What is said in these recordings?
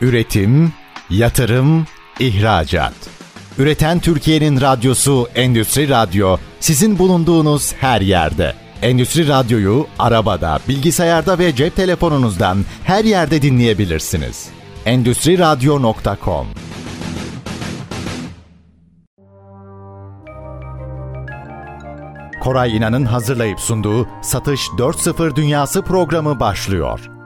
Üretim, yatırım, ihracat. Üreten Türkiye'nin radyosu Endüstri Radyo sizin bulunduğunuz her yerde. Endüstri Radyo'yu arabada, bilgisayarda ve cep telefonunuzdan her yerde dinleyebilirsiniz. Endüstri Radyo.com Koray İnan'ın hazırlayıp sunduğu Satış 4.0 Dünyası programı başlıyor.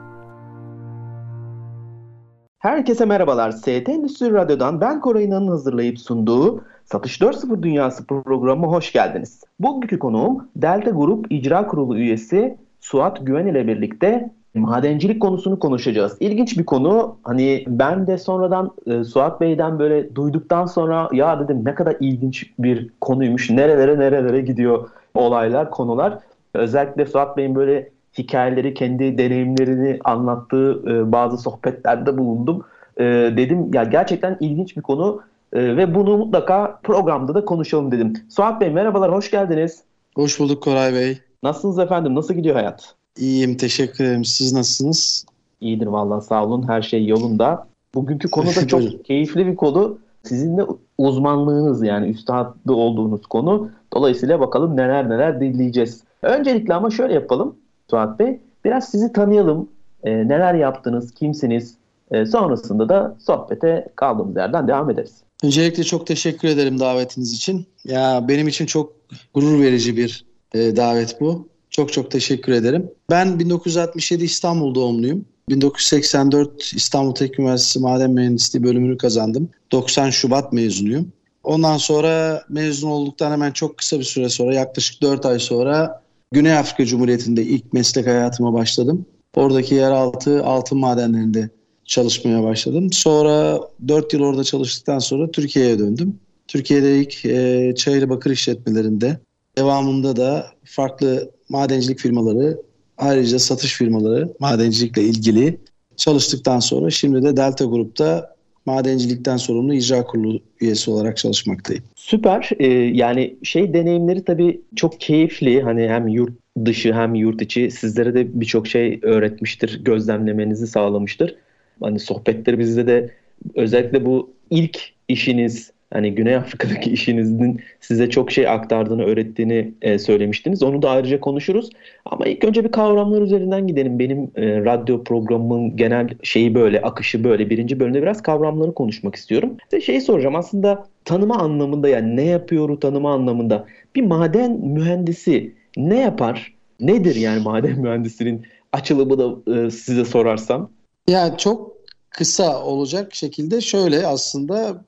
Herkese merhabalar. ST Endüstri Radyo'dan ben Koray İnan'ın hazırlayıp sunduğu Satış 4.0 Dünyası programı hoş geldiniz. Bugünkü konuğum Delta Grup İcra Kurulu üyesi Suat Güven ile birlikte madencilik konusunu konuşacağız. İlginç bir konu. Hani ben de sonradan e, Suat Bey'den böyle duyduktan sonra ya dedim ne kadar ilginç bir konuymuş. Nerelere nerelere gidiyor olaylar, konular. Özellikle Suat Bey'in böyle hikayeleri, kendi deneyimlerini anlattığı e, bazı sohbetlerde bulundum. E, dedim ya gerçekten ilginç bir konu e, ve bunu mutlaka programda da konuşalım dedim. Suat Bey merhabalar, hoş geldiniz. Hoş bulduk Koray Bey. Nasılsınız efendim, nasıl gidiyor hayat? İyiyim, teşekkür ederim. Siz nasılsınız? İyidir vallahi sağ olun, her şey yolunda. Bugünkü konu da çok keyifli bir konu. Sizin de uzmanlığınız yani üstadlı olduğunuz konu. Dolayısıyla bakalım neler neler dinleyeceğiz. Öncelikle ama şöyle yapalım. Suat Bey. Biraz sizi tanıyalım. E, neler yaptınız, kimsiniz? E, sonrasında da sohbete kaldığımız yerden devam ederiz. Öncelikle çok teşekkür ederim davetiniz için. Ya benim için çok gurur verici bir e, davet bu. Çok çok teşekkür ederim. Ben 1967 İstanbul doğumluyum. 1984 İstanbul Teknik Üniversitesi Maden Mühendisliği bölümünü kazandım. 90 Şubat mezunuyum. Ondan sonra mezun olduktan hemen çok kısa bir süre sonra yaklaşık 4 ay sonra Güney Afrika Cumhuriyeti'nde ilk meslek hayatıma başladım. Oradaki yeraltı altın madenlerinde çalışmaya başladım. Sonra 4 yıl orada çalıştıktan sonra Türkiye'ye döndüm. Türkiye'de ilk e, çayırı bakır işletmelerinde, devamında da farklı madencilik firmaları, ayrıca satış firmaları madencilikle ilgili çalıştıktan sonra şimdi de Delta Grup'ta madencilikten sorumlu icra kurulu üyesi olarak çalışmaktayım. Süper. Ee, yani şey deneyimleri tabii çok keyifli. Hani hem yurt dışı hem yurt içi sizlere de birçok şey öğretmiştir, gözlemlemenizi sağlamıştır. Hani sohbetleri bizde de özellikle bu ilk işiniz hani Güney Afrika'daki işinizin size çok şey aktardığını, öğrettiğini e, söylemiştiniz. Onu da ayrıca konuşuruz. Ama ilk önce bir kavramlar üzerinden gidelim. Benim e, radyo programımın genel şeyi böyle, akışı böyle. Birinci bölümde biraz kavramları konuşmak istiyorum. Size şeyi soracağım. Aslında tanıma anlamında yani ne yapıyor tanıma anlamında. Bir maden mühendisi ne yapar? Nedir yani maden mühendisinin açılımı da e, size sorarsam? Ya çok kısa olacak şekilde şöyle aslında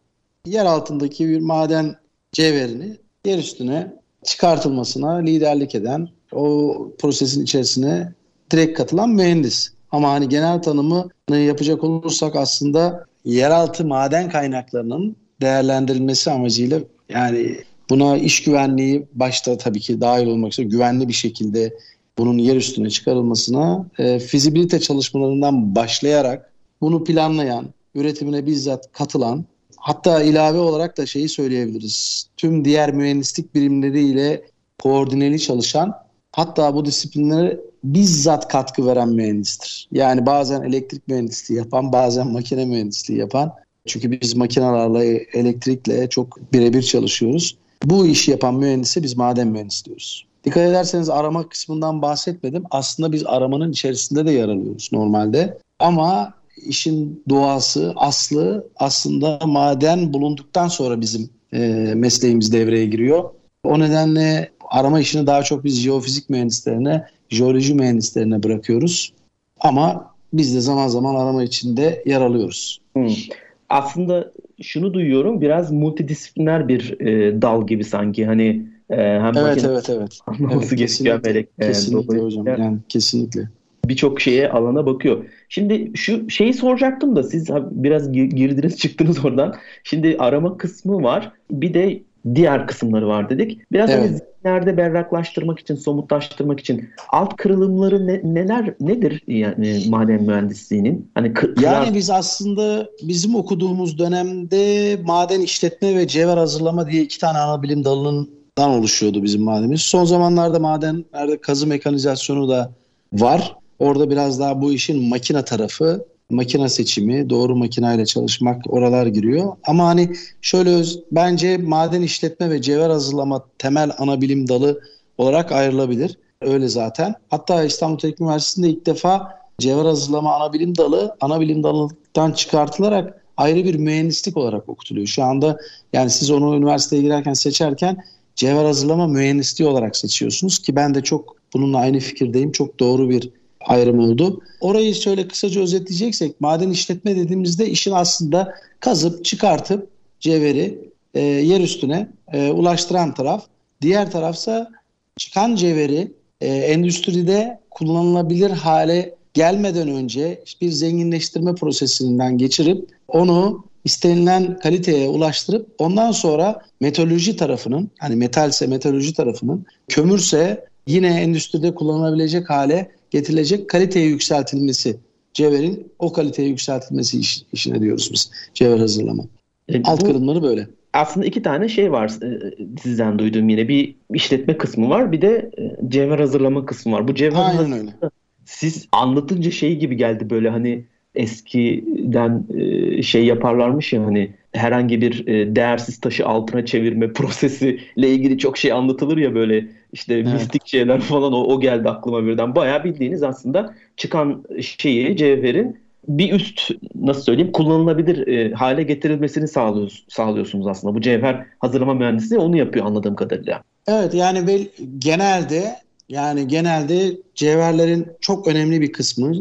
yer altındaki bir maden cevherini yer üstüne çıkartılmasına liderlik eden, o prosesin içerisine direkt katılan mühendis. Ama hani genel tanımını yapacak olursak aslında yeraltı maden kaynaklarının değerlendirilmesi amacıyla yani buna iş güvenliği başta tabii ki dahil olmak üzere güvenli bir şekilde bunun yer üstüne çıkarılmasına e, fizibilite çalışmalarından başlayarak bunu planlayan, üretimine bizzat katılan Hatta ilave olarak da şeyi söyleyebiliriz. Tüm diğer mühendislik birimleriyle koordineli çalışan hatta bu disiplinlere bizzat katkı veren mühendistir. Yani bazen elektrik mühendisliği yapan, bazen makine mühendisliği yapan. Çünkü biz makinelerle, elektrikle çok birebir çalışıyoruz. Bu işi yapan mühendise biz maden mühendisi diyoruz. Dikkat ederseniz arama kısmından bahsetmedim. Aslında biz aramanın içerisinde de yer alıyoruz normalde. Ama işin doğası, aslı aslında maden bulunduktan sonra bizim e, mesleğimiz devreye giriyor. O nedenle arama işini daha çok biz jeofizik mühendislerine, jeoloji mühendislerine bırakıyoruz. Ama biz de zaman zaman arama içinde yer alıyoruz. Hmm. Aslında şunu duyuyorum biraz multidisipliner bir e, dal gibi sanki hani e, hem evet evet evet. Anlaması evet, kesinlikle, kesinlikle hocam yani kesinlikle birçok şeye alana bakıyor. Şimdi şu şeyi soracaktım da siz biraz girdiniz çıktınız oradan. Şimdi arama kısmı var. Bir de diğer kısımları var dedik. Biraz evet. hani zihinlerde berraklaştırmak için, somutlaştırmak için alt kırılımları ne, neler nedir yani maden mühendisliğinin? Hani kırar... Yani biz aslında bizim okuduğumuz dönemde maden işletme ve cevher hazırlama diye iki tane ana bilim dalından oluşuyordu bizim madenimiz. Son zamanlarda madenlerde kazı mekanizasyonu da var. Orada biraz daha bu işin makine tarafı makine seçimi, doğru makinayla çalışmak oralar giriyor. Ama hani şöyle öz, bence maden işletme ve cevher hazırlama temel ana bilim dalı olarak ayrılabilir. Öyle zaten. Hatta İstanbul Teknik Üniversitesi'nde ilk defa cevher hazırlama ana bilim dalı ana bilim dalından çıkartılarak ayrı bir mühendislik olarak okutuluyor. Şu anda yani siz onu üniversiteye girerken seçerken cevher hazırlama mühendisliği olarak seçiyorsunuz ki ben de çok bununla aynı fikirdeyim. Çok doğru bir ayrım oldu. Orayı şöyle kısaca özetleyeceksek maden işletme dediğimizde işin aslında kazıp çıkartıp cevheri e, yer üstüne e, ulaştıran taraf. Diğer tarafsa çıkan cevheri e, endüstride kullanılabilir hale gelmeden önce bir zenginleştirme prosesinden geçirip onu istenilen kaliteye ulaştırıp ondan sonra metaloloji tarafının hani metalse metaloloji tarafının kömürse yine endüstride kullanılabilecek hale getirilecek kaliteye yükseltilmesi cevherin o kaliteye yükseltilmesi iş, işine diyoruz biz cevher hazırlama. E, Alt kırımları böyle. Aslında iki tane şey var e, sizden duyduğum yine bir işletme kısmı var bir de e, cevher hazırlama kısmı var. Bu cevher Aynen öyle. Siz anlatınca şey gibi geldi böyle hani eskiden e, şey yaparlarmış ya hani herhangi bir e, değersiz taşı altına çevirme prosesiyle ilgili çok şey anlatılır ya böyle işte evet. mistik şeyler falan o, o geldi aklıma birden. Bayağı bildiğiniz aslında çıkan şeyi cevherin bir üst nasıl söyleyeyim kullanılabilir e, hale getirilmesini sağlıyoruz, sağlıyorsunuz aslında. Bu cevher hazırlama mühendisi onu yapıyor anladığım kadarıyla. Evet yani ve genelde yani genelde cevherlerin çok önemli bir kısmı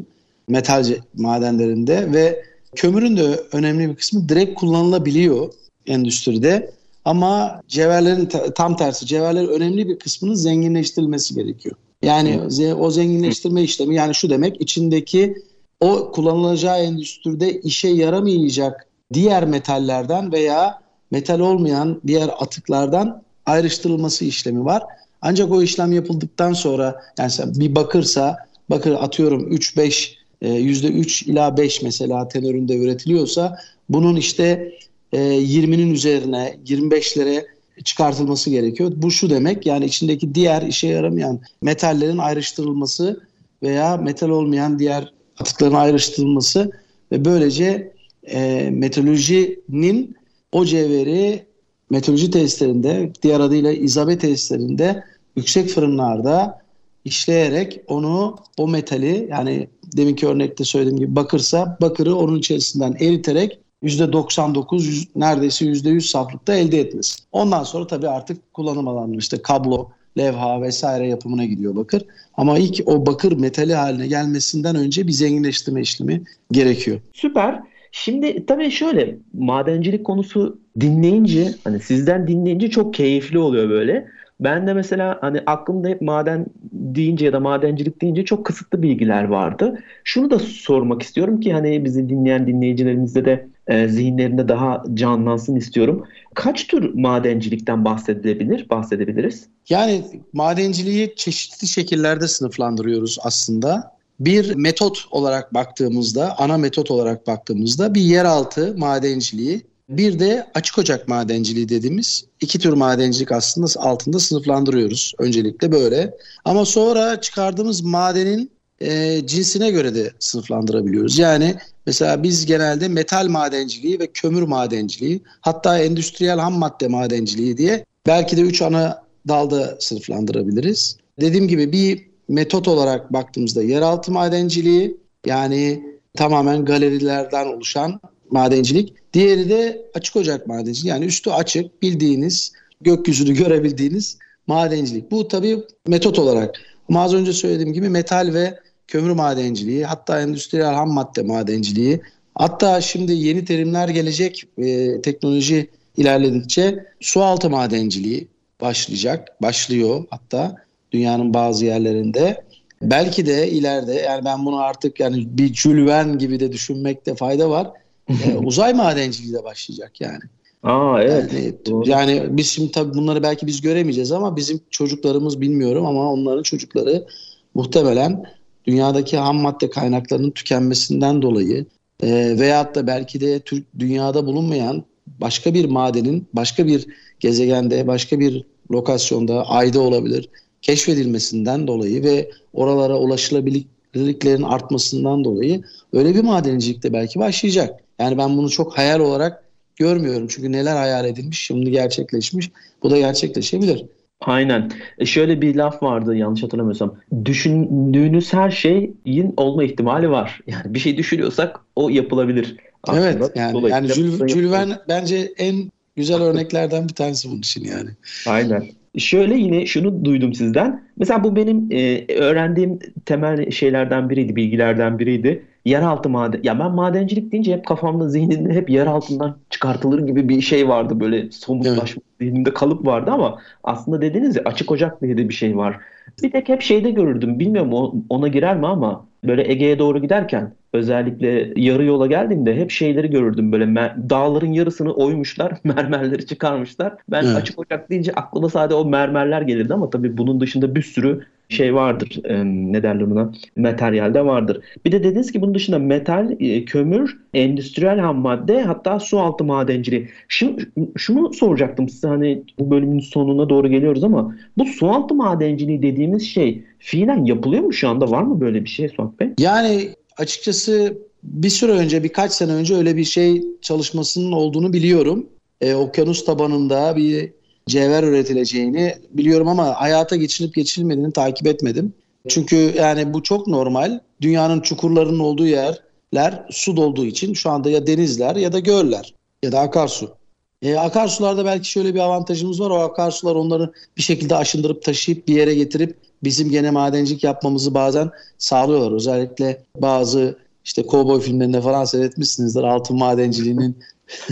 metal madenlerinde ve kömürün de önemli bir kısmı direkt kullanılabiliyor endüstride. Ama cevherlerin tam tersi cevherlerin önemli bir kısmının zenginleştirilmesi gerekiyor. Yani o zenginleştirme işlemi yani şu demek içindeki o kullanılacağı endüstride işe yaramayacak diğer metallerden veya metal olmayan diğer atıklardan ayrıştırılması işlemi var. Ancak o işlem yapıldıktan sonra yani bir bakırsa bakır atıyorum 3-5 %3 e, ila 5 mesela tenöründe üretiliyorsa bunun işte 20'nin e, üzerine 25'lere çıkartılması gerekiyor. Bu şu demek yani içindeki diğer işe yaramayan metallerin ayrıştırılması veya metal olmayan diğer atıkların ayrıştırılması ve böylece e, metalolojinin o cevheri metaloloji testlerinde diğer adıyla izabe testlerinde yüksek fırınlarda işleyerek onu o metali yani deminki örnekte söylediğim gibi bakırsa bakırı onun içerisinden eriterek %99 neredeyse %100 saflıkta elde etmesi. Ondan sonra tabii artık kullanım alanı işte kablo, levha vesaire yapımına gidiyor bakır. Ama ilk o bakır metali haline gelmesinden önce bir zenginleştirme işlemi gerekiyor. Süper. Şimdi tabii şöyle madencilik konusu dinleyince hani sizden dinleyince çok keyifli oluyor böyle. Ben de mesela hani aklımda hep maden deyince ya da madencilik deyince çok kısıtlı bilgiler vardı. Şunu da sormak istiyorum ki hani bizi dinleyen dinleyicilerimizde de e, zihinlerinde daha canlansın istiyorum. Kaç tür madencilikten bahsedilebilir, bahsedebiliriz? Yani madenciliği çeşitli şekillerde sınıflandırıyoruz aslında. Bir metot olarak baktığımızda, ana metot olarak baktığımızda bir yeraltı madenciliği, bir de açık ocak madenciliği dediğimiz iki tür madencilik aslında altında sınıflandırıyoruz. Öncelikle böyle. Ama sonra çıkardığımız madenin e, cinsine göre de sınıflandırabiliyoruz. Yani mesela biz genelde metal madenciliği ve kömür madenciliği hatta endüstriyel ham madde madenciliği diye belki de üç ana dalda sınıflandırabiliriz. Dediğim gibi bir metot olarak baktığımızda yeraltı madenciliği yani tamamen galerilerden oluşan madencilik. Diğeri de açık ocak madenciliği. Yani üstü açık bildiğiniz gökyüzünü görebildiğiniz madencilik. Bu tabii metot olarak. Ama az önce söylediğim gibi metal ve kömür madenciliği, hatta endüstriyel ham madde madenciliği, hatta şimdi yeni terimler gelecek e, teknoloji ilerledikçe su altı madenciliği başlayacak, başlıyor hatta dünyanın bazı yerlerinde. Belki de ileride yani ben bunu artık yani bir Jules gibi de düşünmekte fayda var. ee, uzay madenciliği de başlayacak yani. Aa evet. Yani, yani biz şimdi tabii bunları belki biz göremeyeceğiz ama bizim çocuklarımız bilmiyorum ama onların çocukları muhtemelen dünyadaki ham madde kaynaklarının tükenmesinden dolayı e, veyahut da belki de Türk dünyada bulunmayan başka bir madenin başka bir gezegende, başka bir lokasyonda, ayda olabilir keşfedilmesinden dolayı ve oralara ulaşılabilir gerekliliklerin artmasından dolayı öyle bir madencilik de belki başlayacak. Yani ben bunu çok hayal olarak görmüyorum. Çünkü neler hayal edilmiş şimdi gerçekleşmiş. Bu da gerçekleşebilir. Aynen. E şöyle bir laf vardı yanlış hatırlamıyorsam. Düşündüğünüz her şeyin olma ihtimali var. Yani bir şey düşünüyorsak o yapılabilir. Aslında. Evet yani, yani Jules, Jules Verne bence en güzel örneklerden bir tanesi bunun için yani. Aynen. Şöyle yine şunu duydum sizden. Mesela bu benim e, öğrendiğim temel şeylerden biriydi, bilgilerden biriydi. Yeraltı maden. Ya ben madencilik deyince hep kafamda, zihnimde hep yer altından çıkartılır gibi bir şey vardı. Böyle somutlaşma evet. zihnimde kalıp vardı ama aslında dediniz ya açık ocak diye de bir şey var. Bir tek hep şeyde görürdüm. Bilmiyorum ona girer mi ama böyle Ege'ye doğru giderken özellikle yarı yola geldiğimde hep şeyleri görürdüm böyle mer- dağların yarısını oymuşlar mermerleri çıkarmışlar. Ben evet. açık ocak deyince aklıma sadece o mermerler gelirdi ama tabii bunun dışında bir sürü şey vardır. E, ne derler ona? Materyalde vardır. Bir de dediniz ki bunun dışında metal, e, kömür, endüstriyel ham madde hatta su altı madenciliği. Şimdi şunu soracaktım size hani bu bölümün sonuna doğru geliyoruz ama bu su altı madenciliği dediğimiz şey fiilen yapılıyor mu şu anda? Var mı böyle bir şey Suat Bey? Yani açıkçası bir süre önce birkaç sene önce öyle bir şey çalışmasının olduğunu biliyorum. E, okyanus tabanında bir cevher üretileceğini biliyorum ama hayata geçirilip geçirilmediğini takip etmedim. Çünkü yani bu çok normal. Dünyanın çukurlarının olduğu yerler su dolduğu için şu anda ya denizler ya da göller ya da akarsu. E, akarsularda belki şöyle bir avantajımız var. O akarsular onları bir şekilde aşındırıp taşıyıp bir yere getirip bizim gene madencilik yapmamızı bazen sağlıyorlar. Özellikle bazı işte kovboy filmlerinde falan seyretmişsinizdir. Altın madenciliğinin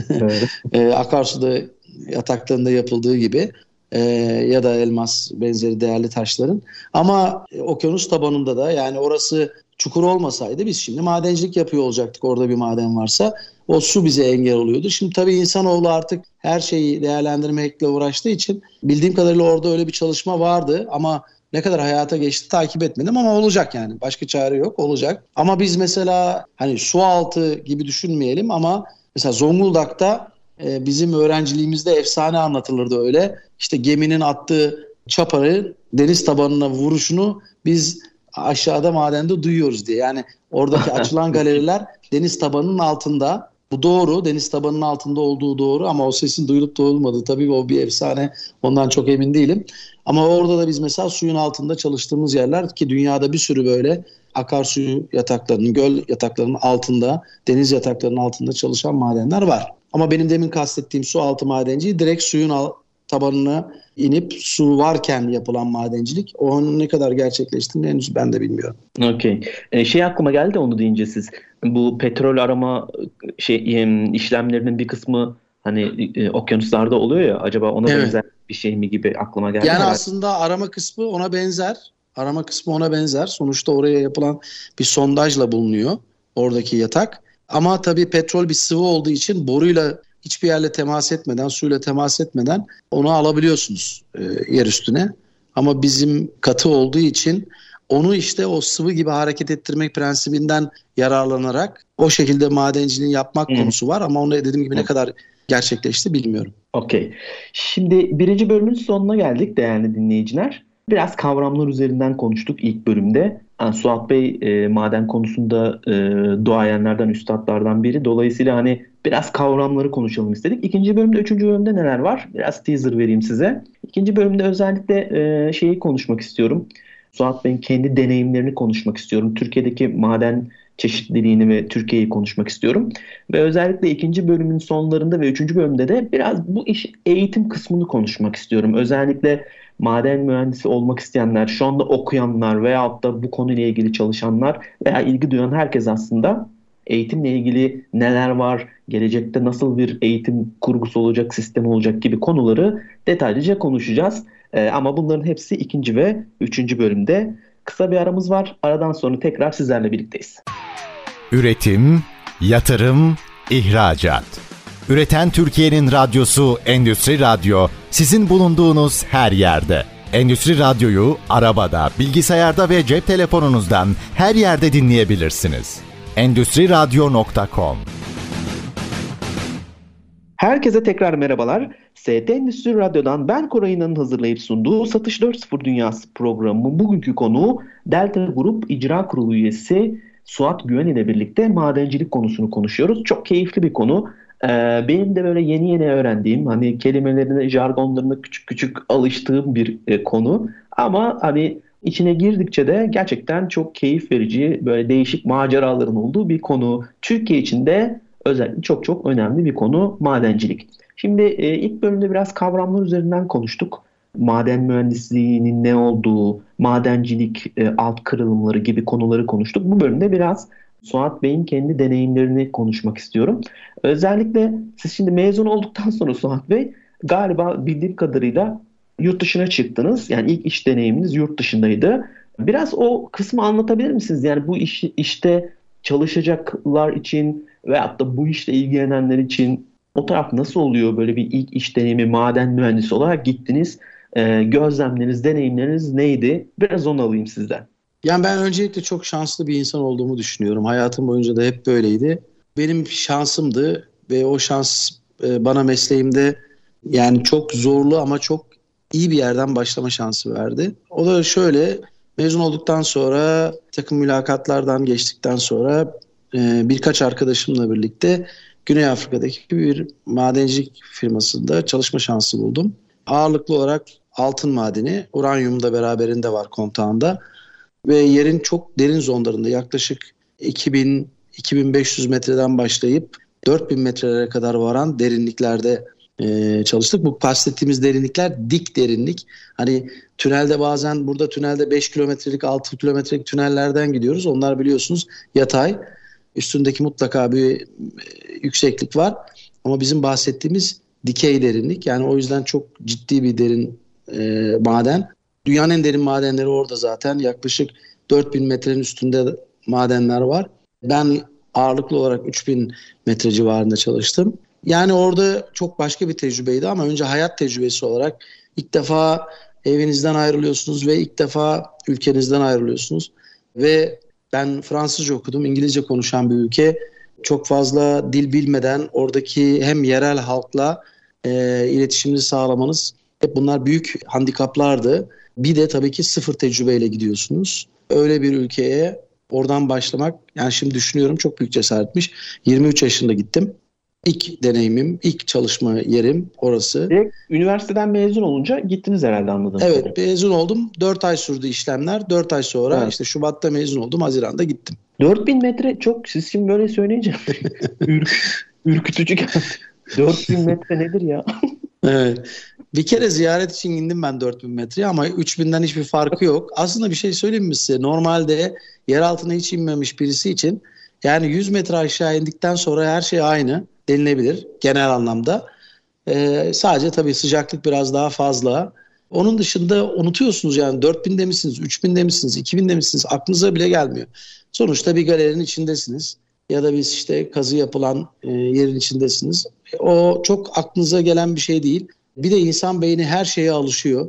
e, akarsuda yataklarında yapıldığı gibi e, ya da elmas benzeri değerli taşların. Ama okyanus tabanında da yani orası çukur olmasaydı biz şimdi madencilik yapıyor olacaktık orada bir maden varsa. O su bize engel oluyordu. Şimdi tabii insanoğlu artık her şeyi değerlendirmekle uğraştığı için bildiğim kadarıyla orada öyle bir çalışma vardı ama ne kadar hayata geçti takip etmedim ama olacak yani. Başka çare yok olacak. Ama biz mesela hani su altı gibi düşünmeyelim ama mesela Zonguldak'ta e, bizim öğrenciliğimizde efsane anlatılırdı öyle. İşte geminin attığı çaparı deniz tabanına vuruşunu biz aşağıda madende duyuyoruz diye. Yani oradaki açılan galeriler deniz tabanının altında. Bu doğru. Deniz tabanının altında olduğu doğru ama o sesin duyulup duyulmadığı tabii o bir efsane. Ondan çok emin değilim. Ama orada da biz mesela suyun altında çalıştığımız yerler ki dünyada bir sürü böyle akarsu yataklarının, göl yataklarının altında, deniz yataklarının altında çalışan madenler var. Ama benim demin kastettiğim su altı madenciliği direkt suyun tabanına inip su varken yapılan madencilik. Onun ne kadar gerçekleştiğini henüz ben de bilmiyorum. Okey. E, şey aklıma geldi onu deyince siz. Bu petrol arama şey işlemlerinin bir kısmı hani e, okyanuslarda oluyor ya acaba ona evet. benzer bir şey mi gibi aklıma geldi. Yani herhalde. aslında arama kısmı ona benzer. Arama kısmı ona benzer. Sonuçta oraya yapılan bir sondajla bulunuyor oradaki yatak. Ama tabii petrol bir sıvı olduğu için boruyla hiçbir yerle temas etmeden, suyla temas etmeden onu alabiliyorsunuz e, yer üstüne. Ama bizim katı olduğu için onu işte o sıvı gibi hareket ettirmek prensibinden yararlanarak o şekilde madenciliğin yapmak Hı. konusu var. Ama onu dediğim gibi Hı. ne kadar gerçekleşti bilmiyorum. Okey. Şimdi birinci bölümün sonuna geldik değerli dinleyiciler. Biraz kavramlar üzerinden konuştuk ilk bölümde. Yani Suat Bey e, maden konusunda e, duayenlerden, üstadlardan biri. Dolayısıyla hani biraz kavramları konuşalım istedik. İkinci bölümde, üçüncü bölümde neler var? Biraz teaser vereyim size. İkinci bölümde özellikle e, şeyi konuşmak istiyorum. Suat Bey'in kendi deneyimlerini konuşmak istiyorum. Türkiye'deki maden çeşitliliğini ve Türkiye'yi konuşmak istiyorum. Ve özellikle ikinci bölümün sonlarında ve üçüncü bölümde de biraz bu iş eğitim kısmını konuşmak istiyorum. Özellikle maden mühendisi olmak isteyenler, şu anda okuyanlar veyahut da bu konuyla ilgili çalışanlar veya ilgi duyan herkes aslında eğitimle ilgili neler var, gelecekte nasıl bir eğitim kurgusu olacak, sistemi olacak gibi konuları detaylıca konuşacağız. Ee, ama bunların hepsi ikinci ve üçüncü bölümde. Kısa bir aramız var. Aradan sonra tekrar sizlerle birlikteyiz. Üretim, yatırım, ihracat. Üreten Türkiye'nin radyosu Endüstri Radyo sizin bulunduğunuz her yerde. Endüstri Radyo'yu arabada, bilgisayarda ve cep telefonunuzdan her yerde dinleyebilirsiniz. Endüstri Radyo.com Herkese tekrar merhabalar. ST Endüstri Radyo'dan ben Koray'ın hazırlayıp sunduğu Satış 4.0 Dünyası programının bugünkü konuğu Delta Grup İcra Kurulu üyesi Suat Güven ile birlikte madencilik konusunu konuşuyoruz. Çok keyifli bir konu. Ee, benim de böyle yeni yeni öğrendiğim hani kelimelerine, jargonlarına küçük küçük alıştığım bir e, konu. Ama hani içine girdikçe de gerçekten çok keyif verici böyle değişik maceraların olduğu bir konu. Türkiye için de özellikle çok çok önemli bir konu madencilik. Şimdi e, ilk bölümde biraz kavramlar üzerinden konuştuk. Maden mühendisliğinin ne olduğu, madencilik e, alt kırılımları gibi konuları konuştuk. Bu bölümde biraz Suat Bey'in kendi deneyimlerini konuşmak istiyorum. Özellikle siz şimdi mezun olduktan sonra Suat Bey galiba bildiğim kadarıyla yurt dışına çıktınız. Yani ilk iş deneyiminiz yurt dışındaydı. Biraz o kısmı anlatabilir misiniz? Yani bu iş, işte çalışacaklar için veyahut da bu işle ilgilenenler için o taraf nasıl oluyor? Böyle bir ilk iş deneyimi maden mühendisi olarak gittiniz. Ee, gözlemleriniz, deneyimleriniz neydi? Biraz onu alayım sizden. Yani ben öncelikle çok şanslı bir insan olduğumu düşünüyorum. Hayatım boyunca da hep böyleydi. Benim şansımdı ve o şans e, bana mesleğimde yani çok zorlu ama çok iyi bir yerden başlama şansı verdi. O da şöyle mezun olduktan sonra takım mülakatlardan geçtikten sonra e, birkaç arkadaşımla birlikte Güney Afrika'daki bir madencilik firmasında çalışma şansı buldum. Ağırlıklı olarak altın madeni, uranyum da beraberinde var kontağında ve yerin çok derin zonlarında yaklaşık 2000 2500 metreden başlayıp 4000 metrelere kadar varan derinliklerde e, çalıştık. Bu bahsettiğimiz derinlikler dik derinlik. Hani tünelde bazen burada tünelde 5 kilometrelik 6 kilometrelik tünellerden gidiyoruz. Onlar biliyorsunuz yatay. Üstündeki mutlaka bir e, yükseklik var. Ama bizim bahsettiğimiz dikey derinlik. Yani o yüzden çok ciddi bir derin e, maden. Dünyanın en derin madenleri orada zaten. Yaklaşık 4000 metrenin üstünde madenler var. Ben ağırlıklı olarak 3000 metre civarında çalıştım. Yani orada çok başka bir tecrübeydi ama önce hayat tecrübesi olarak ilk defa evinizden ayrılıyorsunuz ve ilk defa ülkenizden ayrılıyorsunuz. Ve ben Fransızca okudum, İngilizce konuşan bir ülke. Çok fazla dil bilmeden oradaki hem yerel halkla e, iletişiminizi sağlamanız hep bunlar büyük handikaplardı. Bir de tabii ki sıfır tecrübeyle gidiyorsunuz. Öyle bir ülkeye oradan başlamak yani şimdi düşünüyorum çok büyük cesaretmiş. 23 yaşında gittim. İlk deneyimim, ilk çalışma yerim orası. Direkt üniversiteden mezun olunca gittiniz herhalde anladım. Evet mezun oldum. 4 ay sürdü işlemler. 4 ay sonra evet. işte Şubat'ta mezun oldum. Haziran'da gittim. 4000 metre çok siz şimdi böyle söyleyince ürk, ürkütücü geldi. 4000 metre nedir ya? Bir kere ziyaret için indim ben 4000 metreye ama 3000'den hiçbir farkı yok. Aslında bir şey söyleyeyim mi size? Normalde yer altına hiç inmemiş birisi için yani 100 metre aşağı indikten sonra her şey aynı denilebilir genel anlamda. Ee, sadece tabii sıcaklık biraz daha fazla. Onun dışında unutuyorsunuz yani 4000'de misiniz, 3000'de misiniz, 2000'de misiniz aklınıza bile gelmiyor. Sonuçta bir galerinin içindesiniz ya da biz işte kazı yapılan e, yerin içindesiniz. O çok aklınıza gelen bir şey değil. Bir de insan beyni her şeye alışıyor.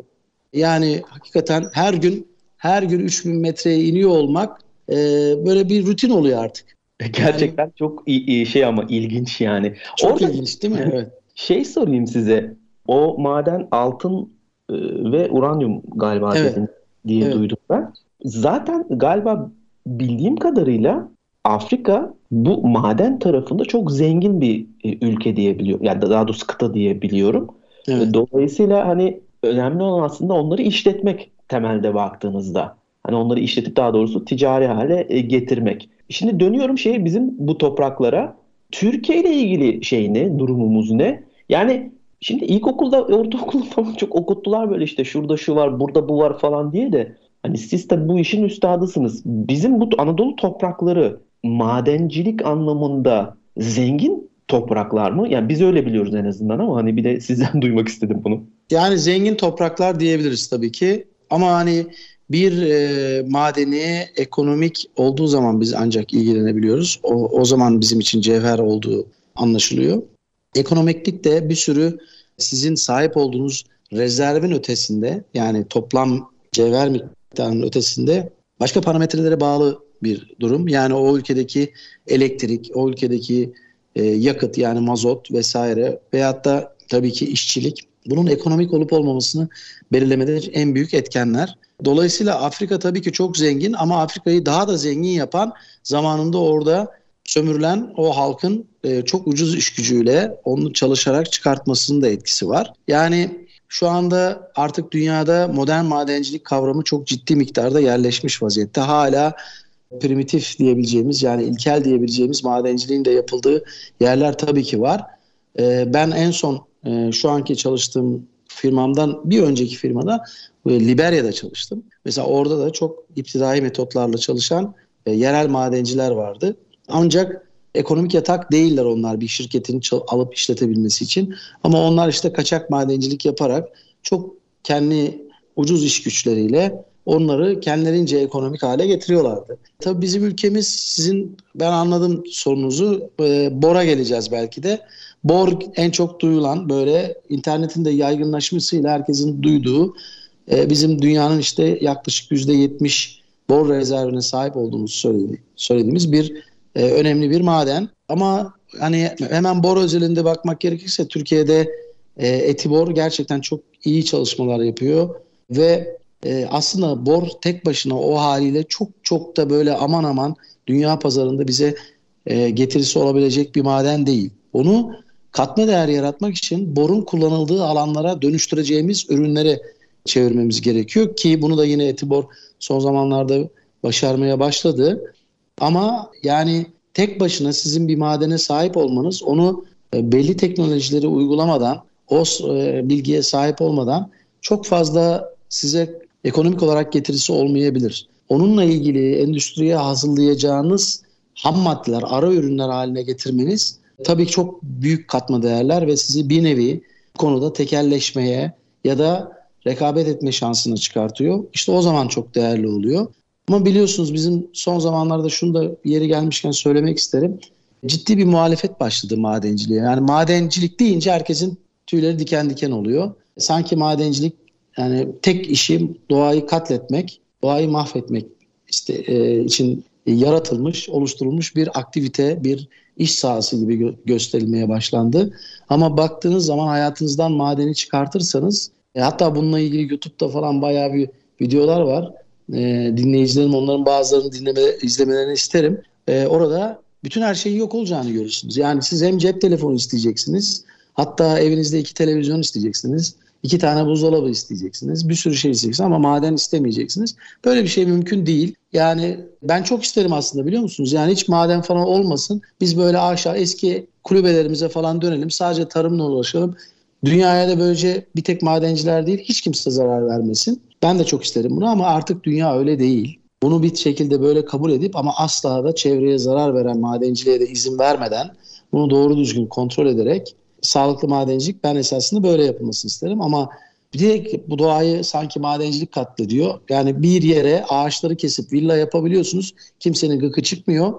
Yani hakikaten her gün her gün 3000 metreye iniyor olmak e, böyle bir rutin oluyor artık. Gerçekten yani, çok iyi, şey ama ilginç yani. Çok Orada, ilginç değil mi? Evet. Şey sorayım size. O maden altın e, ve uranyum galiba evet. dedin diye evet. duydum ben. Zaten galiba bildiğim kadarıyla Afrika bu maden tarafında çok zengin bir e, ülke diyebiliyorum. Yani daha doğrusu kıta diyebiliyorum. Evet. Dolayısıyla hani önemli olan aslında onları işletmek temelde baktığınızda. Hani onları işletip daha doğrusu ticari hale e, getirmek. Şimdi dönüyorum şey bizim bu topraklara. Türkiye ile ilgili şey ne? Durumumuz ne? Yani şimdi ilkokulda, ortaokulda falan çok okuttular böyle işte şurada şu var, burada bu var falan diye de hani siz de bu işin üstadısınız. Bizim bu Anadolu toprakları madencilik anlamında zengin topraklar mı? Yani biz öyle biliyoruz en azından ama hani bir de sizden duymak istedim bunu. Yani zengin topraklar diyebiliriz tabii ki. Ama hani bir e, madeni ekonomik olduğu zaman biz ancak ilgilenebiliyoruz. O, o zaman bizim için cevher olduğu anlaşılıyor. Ekonomiklik de bir sürü sizin sahip olduğunuz rezervin ötesinde yani toplam cevher miktarının ötesinde başka parametrelere bağlı bir durum. Yani o ülkedeki elektrik, o ülkedeki e, yakıt yani mazot vesaire veyahut da tabii ki işçilik. Bunun ekonomik olup olmamasını belirlemede en büyük etkenler. Dolayısıyla Afrika tabii ki çok zengin ama Afrika'yı daha da zengin yapan zamanında orada sömürülen o halkın e, çok ucuz iş gücüyle onu çalışarak çıkartmasının da etkisi var. Yani şu anda artık dünyada modern madencilik kavramı çok ciddi miktarda yerleşmiş vaziyette. Hala primitif diyebileceğimiz yani ilkel diyebileceğimiz madenciliğin de yapıldığı yerler tabii ki var. E, ben en son e, şu anki çalıştığım firmamdan bir önceki firmada e, Liberya'da çalıştım. Mesela orada da çok iptidai metotlarla çalışan e, yerel madenciler vardı. Ancak ekonomik yatak değiller onlar bir şirketin alıp işletebilmesi için. Ama onlar işte kaçak madencilik yaparak çok kendi ucuz iş güçleriyle onları kendilerince ekonomik hale getiriyorlardı. Tabii bizim ülkemiz sizin ben anladım sorunuzu e, Bor'a geleceğiz belki de. Bor en çok duyulan böyle internetin de yaygınlaşmasıyla herkesin duyduğu e, bizim dünyanın işte yaklaşık yüzde yetmiş bor rezervine sahip olduğumuzu söylediğimiz bir e, önemli bir maden. Ama hani hemen bor özelinde bakmak gerekirse Türkiye'de e, Etibor gerçekten çok iyi çalışmalar yapıyor ve e, aslında bor tek başına o haliyle çok çok da böyle aman aman dünya pazarında bize e, getirisi olabilecek bir maden değil. Onu katma değer yaratmak için borun kullanıldığı alanlara dönüştüreceğimiz ürünlere çevirmemiz gerekiyor ki bunu da yine Etibor son zamanlarda başarmaya başladı. Ama yani tek başına sizin bir madene sahip olmanız onu e, belli teknolojileri uygulamadan, o e, bilgiye sahip olmadan çok fazla size ekonomik olarak getirisi olmayabilir. Onunla ilgili endüstriye hazırlayacağınız ham maddeler, ara ürünler haline getirmeniz tabii çok büyük katma değerler ve sizi bir nevi konuda tekelleşmeye ya da rekabet etme şansını çıkartıyor. İşte o zaman çok değerli oluyor. Ama biliyorsunuz bizim son zamanlarda şunu da yeri gelmişken söylemek isterim. Ciddi bir muhalefet başladı madenciliğe. Yani madencilik deyince herkesin tüyleri diken diken oluyor. Sanki madencilik yani tek işi doğayı katletmek, doğayı mahvetmek işte, e, için yaratılmış, oluşturulmuş bir aktivite, bir iş sahası gibi gö- gösterilmeye başlandı. Ama baktığınız zaman hayatınızdan madeni çıkartırsanız, e, hatta bununla ilgili YouTube'da falan bayağı bir videolar var. E, dinleyicilerim onların bazılarını dinleme, izlemelerini isterim. E, orada bütün her şeyin yok olacağını görürsünüz. Yani siz hem cep telefonu isteyeceksiniz, hatta evinizde iki televizyon isteyeceksiniz İki tane buzdolabı isteyeceksiniz. Bir sürü şey isteyeceksiniz ama maden istemeyeceksiniz. Böyle bir şey mümkün değil. Yani ben çok isterim aslında biliyor musunuz? Yani hiç maden falan olmasın. Biz böyle aşağı eski kulübelerimize falan dönelim. Sadece tarımla ulaşalım. Dünyaya da böylece bir tek madenciler değil hiç kimse zarar vermesin. Ben de çok isterim bunu ama artık dünya öyle değil. Bunu bir şekilde böyle kabul edip ama asla da çevreye zarar veren madenciliğe de izin vermeden bunu doğru düzgün kontrol ederek sağlıklı madencilik ben esasında böyle yapılmasını isterim ama direkt bu doğayı sanki madencilik katlediyor. Yani bir yere ağaçları kesip villa yapabiliyorsunuz. Kimsenin gıkı çıkmıyor.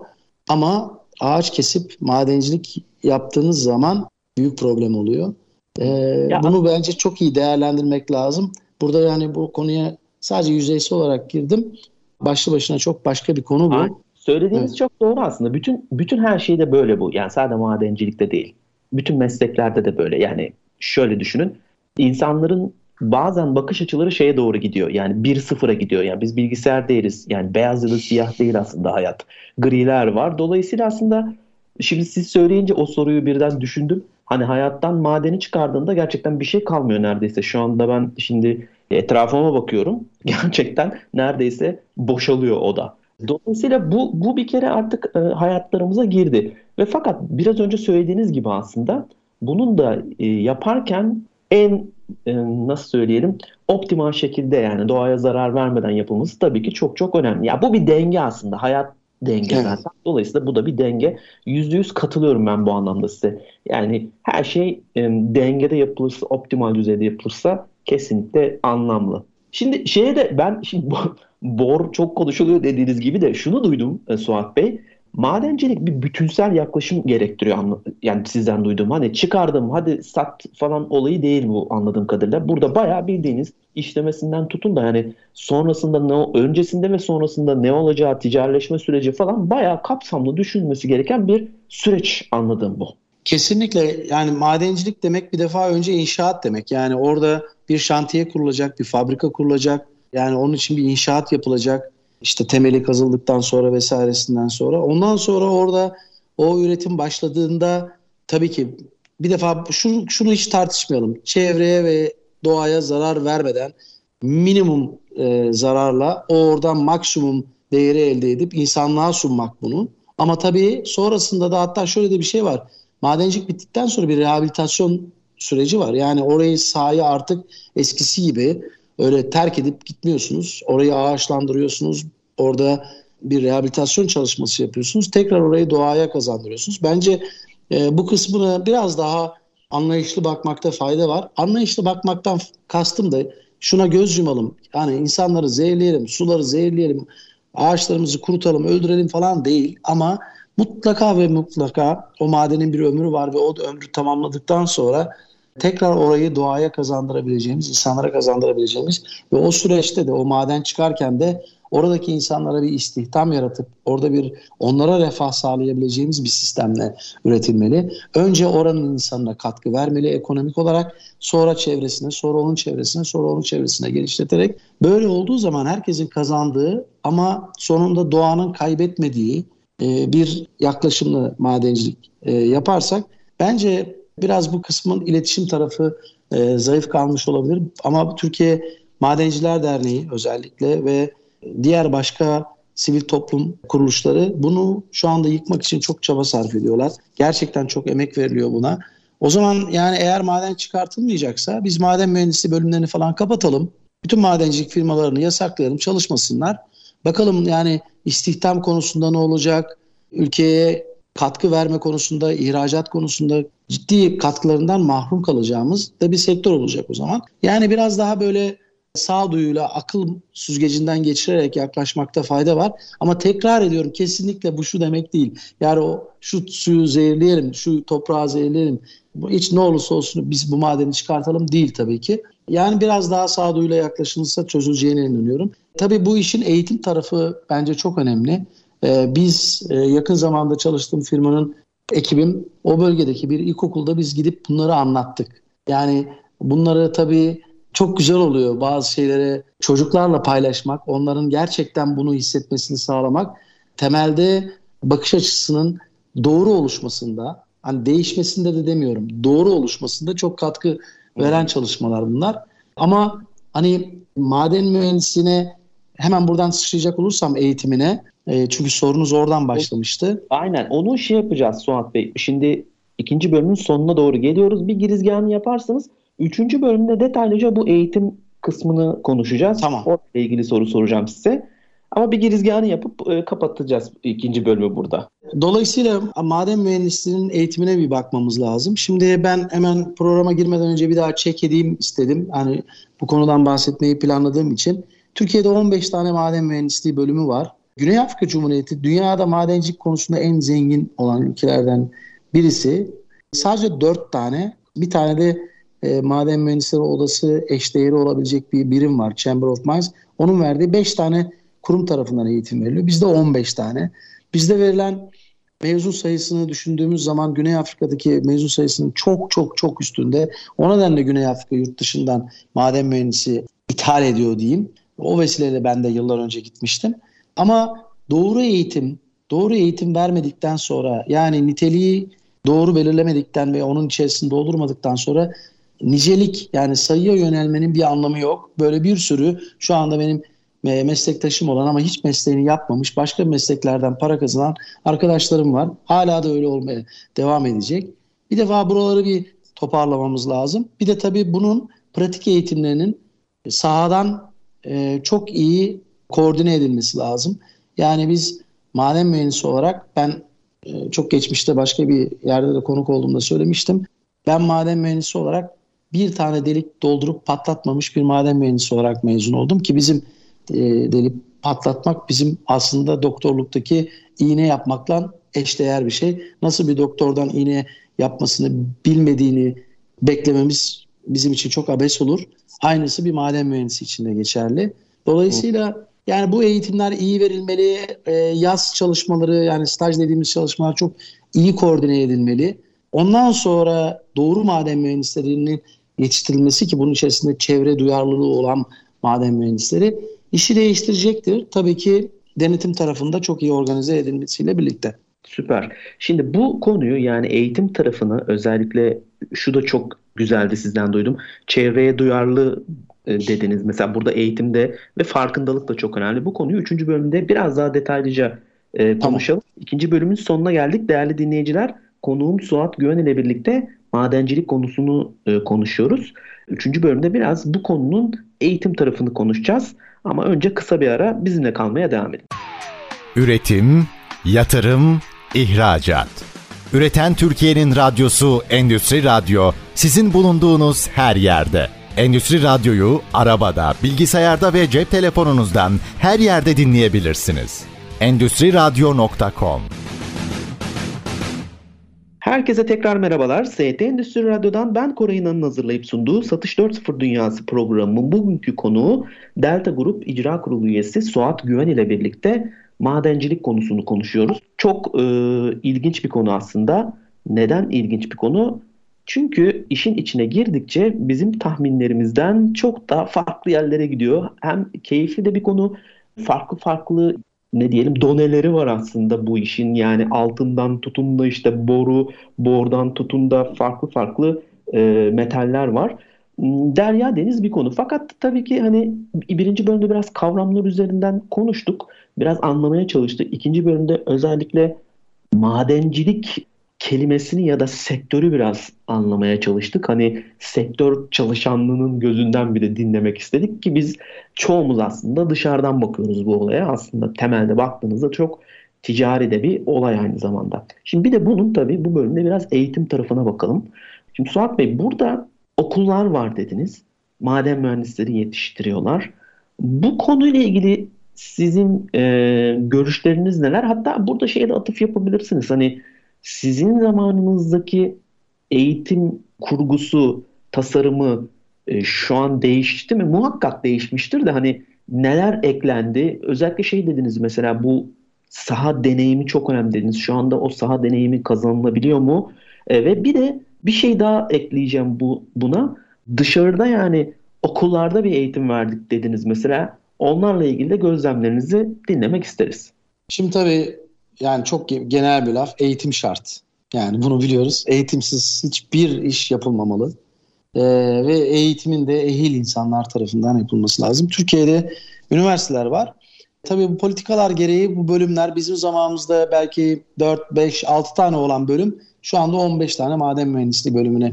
Ama ağaç kesip madencilik yaptığınız zaman büyük problem oluyor. Ee, ya, bunu bence çok iyi değerlendirmek lazım. Burada yani bu konuya sadece yüzeysel olarak girdim. Başlı başına çok başka bir konu bu. Söylediğiniz evet. çok doğru aslında. Bütün bütün her şeyde böyle bu. Yani sadece madencilikte değil bütün mesleklerde de böyle. Yani şöyle düşünün. İnsanların bazen bakış açıları şeye doğru gidiyor. Yani bir sıfıra gidiyor. Yani biz bilgisayar değiliz. Yani beyaz ya da siyah değil aslında hayat. Griler var. Dolayısıyla aslında şimdi siz söyleyince o soruyu birden düşündüm. Hani hayattan madeni çıkardığında gerçekten bir şey kalmıyor neredeyse. Şu anda ben şimdi etrafıma bakıyorum. Gerçekten neredeyse boşalıyor o da. Dolayısıyla bu, bu bir kere artık e, hayatlarımıza girdi. Ve fakat biraz önce söylediğiniz gibi aslında bunun da e, yaparken en e, nasıl söyleyelim optimal şekilde yani doğaya zarar vermeden yapılması tabii ki çok çok önemli. Ya bu bir denge aslında. Hayat denge evet. zaten. Dolayısıyla bu da bir denge. Yüzde yüz katılıyorum ben bu anlamda size. Yani her şey e, dengede yapılırsa, optimal düzeyde yapılırsa kesinlikle anlamlı. Şimdi şeye de ben şimdi bor çok konuşuluyor dediğiniz gibi de şunu duydum e, Suat Bey. Madencilik bir bütünsel yaklaşım gerektiriyor yani sizden duyduğum. Hani çıkardım hadi sat falan olayı değil bu anladığım kadarıyla. Burada bayağı bildiğiniz işlemesinden tutun da yani sonrasında ne öncesinde ve sonrasında ne olacağı ticaretleşme süreci falan bayağı kapsamlı düşünülmesi gereken bir süreç anladığım bu. Kesinlikle yani madencilik demek bir defa önce inşaat demek. Yani orada bir şantiye kurulacak, bir fabrika kurulacak. Yani onun için bir inşaat yapılacak. İşte temeli kazıldıktan sonra vesairesinden sonra. Ondan sonra orada o üretim başladığında tabii ki bir defa şunu, şunu hiç tartışmayalım. Çevreye ve doğaya zarar vermeden minimum e, zararla oradan maksimum değeri elde edip insanlığa sunmak bunu. Ama tabii sonrasında da hatta şöyle de bir şey var. Madencilik bittikten sonra bir rehabilitasyon süreci var. Yani orayı sahayı artık eskisi gibi öyle terk edip gitmiyorsunuz. Orayı ağaçlandırıyorsunuz. Orada bir rehabilitasyon çalışması yapıyorsunuz. Tekrar orayı doğaya kazandırıyorsunuz. Bence e, bu kısmını biraz daha anlayışlı bakmakta fayda var. Anlayışlı bakmaktan kastım da şuna göz yumalım. Yani insanları zehirleyelim, suları zehirleyelim, ağaçlarımızı kurutalım, öldürelim falan değil. Ama mutlaka ve mutlaka o madenin bir ömrü var ve o ömrü tamamladıktan sonra tekrar orayı doğaya kazandırabileceğimiz, insanlara kazandırabileceğimiz ve o süreçte de o maden çıkarken de oradaki insanlara bir istihdam yaratıp orada bir onlara refah sağlayabileceğimiz bir sistemle üretilmeli. Önce oranın insanına katkı vermeli ekonomik olarak sonra çevresine sonra onun çevresine sonra onun çevresine genişleterek böyle olduğu zaman herkesin kazandığı ama sonunda doğanın kaybetmediği e, bir yaklaşımlı madencilik e, yaparsak bence biraz bu kısmın iletişim tarafı e, zayıf kalmış olabilir ama Türkiye Madenciler Derneği özellikle ve diğer başka sivil toplum kuruluşları bunu şu anda yıkmak için çok çaba sarf ediyorlar. Gerçekten çok emek veriliyor buna. O zaman yani eğer maden çıkartılmayacaksa biz maden mühendisliği bölümlerini falan kapatalım. Bütün madencilik firmalarını yasaklayalım, çalışmasınlar. Bakalım yani istihdam konusunda ne olacak? Ülkeye katkı verme konusunda, ihracat konusunda ciddi katkılarından mahrum kalacağımız da bir sektör olacak o zaman. Yani biraz daha böyle sağduyuyla akıl süzgecinden geçirerek yaklaşmakta fayda var. Ama tekrar ediyorum kesinlikle bu şu demek değil. Yani o şu suyu zehirleyelim, şu toprağı zehirleyelim. Hiç ne olursa olsun biz bu madeni çıkartalım değil tabii ki. Yani biraz daha sağduyuyla yaklaşılırsa çözüleceğine inanıyorum. Tabii bu işin eğitim tarafı bence çok önemli. Ee, biz e, yakın zamanda çalıştığım firmanın ekibim o bölgedeki bir ilkokulda biz gidip bunları anlattık. Yani bunları tabii çok güzel oluyor bazı şeyleri çocuklarla paylaşmak, onların gerçekten bunu hissetmesini sağlamak. Temelde bakış açısının doğru oluşmasında, hani değişmesinde de demiyorum, doğru oluşmasında çok katkı veren çalışmalar bunlar. Ama hani maden mühendisliğine hemen buradan sıçrayacak olursam eğitimine, e, çünkü sorunuz oradan başlamıştı. Aynen, onu şey yapacağız Suat Bey. Şimdi ikinci bölümün sonuna doğru geliyoruz. Bir girizgahını yaparsanız Üçüncü bölümde detaylıca bu eğitim kısmını konuşacağız. Tamam. Orayla ilgili soru soracağım size. Ama bir girizgahını yapıp e, kapatacağız ikinci bölümü burada. Dolayısıyla maden mühendisliğinin eğitimine bir bakmamız lazım. Şimdi ben hemen programa girmeden önce bir daha çek edeyim istedim. Hani bu konudan bahsetmeyi planladığım için. Türkiye'de 15 tane maden mühendisliği bölümü var. Güney Afrika Cumhuriyeti dünyada madencilik konusunda en zengin olan ülkelerden birisi. Sadece 4 tane, bir tane de e, Maden Mühendisleri Odası eşdeğeri olabilecek bir birim var. Chamber of Mines. Onun verdiği 5 tane kurum tarafından eğitim veriliyor. Bizde 15 tane. Bizde verilen mezun sayısını düşündüğümüz zaman Güney Afrika'daki mezun sayısının çok çok çok üstünde. O nedenle Güney Afrika yurt dışından maden mühendisi ithal ediyor diyeyim. O vesileyle ben de yıllar önce gitmiştim. Ama doğru eğitim, doğru eğitim vermedikten sonra yani niteliği doğru belirlemedikten ve onun içerisinde doldurmadıktan sonra nicelik yani sayıya yönelmenin bir anlamı yok. Böyle bir sürü şu anda benim e, meslektaşım olan ama hiç mesleğini yapmamış başka mesleklerden para kazanan arkadaşlarım var. Hala da öyle olmaya devam edecek. Bir defa buraları bir toparlamamız lazım. Bir de tabii bunun pratik eğitimlerinin sahadan e, çok iyi koordine edilmesi lazım. Yani biz maden mühendisi olarak ben e, çok geçmişte başka bir yerde de konuk olduğumda söylemiştim. Ben maden mühendisi olarak bir tane delik doldurup patlatmamış bir maden mühendisi olarak mezun oldum ki bizim e, delik patlatmak bizim aslında doktorluktaki iğne yapmakla eşdeğer bir şey. Nasıl bir doktordan iğne yapmasını bilmediğini beklememiz bizim için çok abes olur. Aynısı bir maden mühendisi için de geçerli. Dolayısıyla yani bu eğitimler iyi verilmeli. E, yaz çalışmaları yani staj dediğimiz çalışmalar çok iyi koordine edilmeli. Ondan sonra doğru maden mühendislerinin yetiştirilmesi ki bunun içerisinde çevre duyarlılığı olan maden mühendisleri işi değiştirecektir. Tabii ki denetim tarafında çok iyi organize edilmesiyle birlikte. Süper. Şimdi bu konuyu yani eğitim tarafını özellikle şu da çok güzeldi sizden duydum. Çevreye duyarlı dediniz. Mesela burada eğitimde ve farkındalık da çok önemli. Bu konuyu 3. bölümde biraz daha detaylıca e, konuşalım. Tamam. İkinci bölümün sonuna geldik. Değerli dinleyiciler konuğum Suat Güven ile birlikte madencilik konusunu e, konuşuyoruz. Üçüncü bölümde biraz bu konunun eğitim tarafını konuşacağız. Ama önce kısa bir ara bizimle kalmaya devam edin. Üretim, yatırım, ihracat. Üreten Türkiye'nin radyosu Endüstri Radyo sizin bulunduğunuz her yerde. Endüstri Radyo'yu arabada, bilgisayarda ve cep telefonunuzdan her yerde dinleyebilirsiniz. Endüstri Radyo.com Herkese tekrar merhabalar. ST Endüstri Radyo'dan ben Koray İnan'ın hazırlayıp sunduğu Satış 4.0 Dünyası programının bugünkü konuğu Delta Grup İcra Kurulu üyesi Suat Güven ile birlikte madencilik konusunu konuşuyoruz. Çok e, ilginç bir konu aslında. Neden ilginç bir konu? Çünkü işin içine girdikçe bizim tahminlerimizden çok daha farklı yerlere gidiyor. Hem keyifli de bir konu, farklı farklı ne diyelim doneleri var aslında bu işin. Yani altından tutun da işte boru, bordan tutun da farklı farklı e, metaller var. Hmm, derya deniz bir konu. Fakat tabii ki hani birinci bölümde biraz kavramlar üzerinden konuştuk. Biraz anlamaya çalıştık. İkinci bölümde özellikle madencilik kelimesini ya da sektörü biraz anlamaya çalıştık. Hani sektör çalışanlığının gözünden bir de dinlemek istedik ki biz çoğumuz aslında dışarıdan bakıyoruz bu olaya. Aslında temelde baktığınızda çok ticari de bir olay aynı zamanda. Şimdi bir de bunun tabii bu bölümde biraz eğitim tarafına bakalım. Şimdi Suat Bey burada okullar var dediniz. Maden mühendisleri yetiştiriyorlar. Bu konuyla ilgili sizin e, görüşleriniz neler? Hatta burada şeye de atıf yapabilirsiniz. Hani sizin zamanınızdaki eğitim kurgusu, tasarımı e, şu an değişti mi? Muhakkak değişmiştir de hani neler eklendi? Özellikle şey dediniz mesela bu saha deneyimi çok önemli dediniz. Şu anda o saha deneyimi kazanılabiliyor mu? E, ve bir de bir şey daha ekleyeceğim bu buna. Dışarıda yani okullarda bir eğitim verdik dediniz mesela. Onlarla ilgili de gözlemlerinizi dinlemek isteriz. Şimdi tabii yani çok genel bir laf eğitim şart. Yani bunu biliyoruz. Eğitimsiz hiçbir iş yapılmamalı. Ee, ve eğitimin de ehil insanlar tarafından yapılması lazım. Türkiye'de üniversiteler var. Tabii bu politikalar gereği bu bölümler bizim zamanımızda belki 4, 5, 6 tane olan bölüm şu anda 15 tane maden mühendisliği bölümüne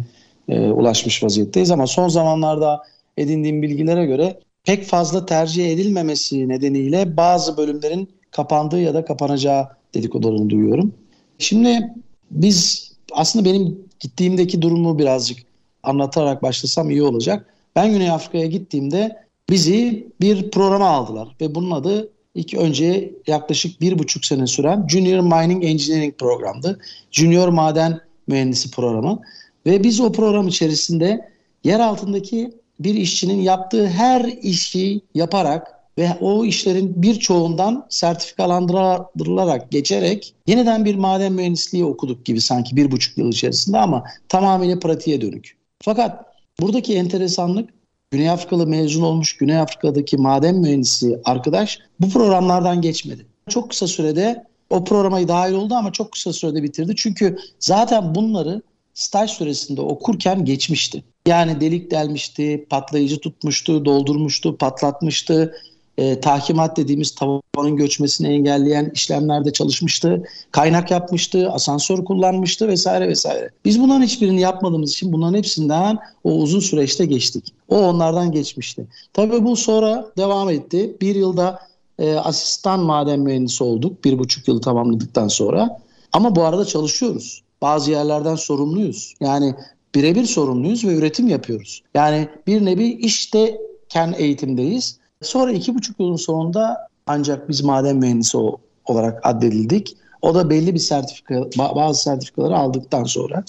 e, ulaşmış vaziyetteyiz. Ama son zamanlarda edindiğim bilgilere göre pek fazla tercih edilmemesi nedeniyle bazı bölümlerin kapandığı ya da kapanacağı dedikodularını duyuyorum. Şimdi biz aslında benim gittiğimdeki durumu birazcık anlatarak başlasam iyi olacak. Ben Güney Afrika'ya gittiğimde bizi bir programa aldılar ve bunun adı ilk önce yaklaşık bir buçuk sene süren Junior Mining Engineering programdı. Junior Maden Mühendisi programı ve biz o program içerisinde yer altındaki bir işçinin yaptığı her işi yaparak ve o işlerin birçoğundan sertifikalandırılarak geçerek yeniden bir maden mühendisliği okuduk gibi sanki bir buçuk yıl içerisinde ama tamamıyla pratiğe dönük. Fakat buradaki enteresanlık Güney Afrikalı mezun olmuş Güney Afrika'daki maden mühendisi arkadaş bu programlardan geçmedi. Çok kısa sürede o programa dahil oldu ama çok kısa sürede bitirdi. Çünkü zaten bunları staj süresinde okurken geçmişti. Yani delik delmişti, patlayıcı tutmuştu, doldurmuştu, patlatmıştı, e, tahkimat dediğimiz tavanın göçmesini engelleyen işlemlerde çalışmıştı. Kaynak yapmıştı, asansör kullanmıştı vesaire vesaire. Biz bunların hiçbirini yapmadığımız için bunların hepsinden o uzun süreçte geçtik. O onlardan geçmişti. Tabii bu sonra devam etti. Bir yılda e, asistan maden mühendisi olduk. Bir buçuk yıl tamamladıktan sonra. Ama bu arada çalışıyoruz. Bazı yerlerden sorumluyuz. Yani birebir sorumluyuz ve üretim yapıyoruz. Yani bir nevi işte kendi eğitimdeyiz. Sonra iki buçuk yılın sonunda ancak biz maden mühendisi olarak addedildik. O da belli bir sertifika, bazı sertifikaları aldıktan sonra.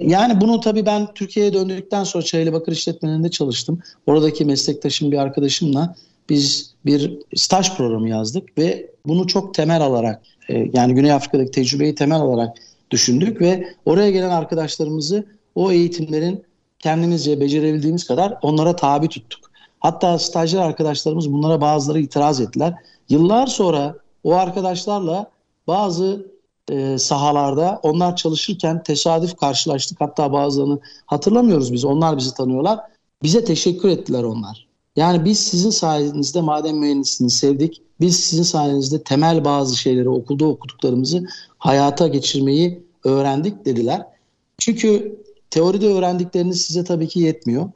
Yani bunu tabii ben Türkiye'ye döndükten sonra Çayeli Bakır İşletmelerinde çalıştım. Oradaki meslektaşım bir arkadaşımla biz bir staj programı yazdık ve bunu çok temel alarak e, yani Güney Afrika'daki tecrübeyi temel alarak düşündük ve oraya gelen arkadaşlarımızı o eğitimlerin kendimizce becerebildiğimiz kadar onlara tabi tuttuk. Hatta stajyer arkadaşlarımız bunlara bazıları itiraz ettiler. Yıllar sonra o arkadaşlarla bazı e, sahalarda onlar çalışırken tesadüf karşılaştık. Hatta bazılarını hatırlamıyoruz biz. Onlar bizi tanıyorlar. Bize teşekkür ettiler onlar. Yani biz sizin sayenizde maden mühendisliğini sevdik. Biz sizin sayenizde temel bazı şeyleri okulda okuduklarımızı hayata geçirmeyi öğrendik dediler. Çünkü teoride öğrendikleriniz size tabii ki yetmiyor.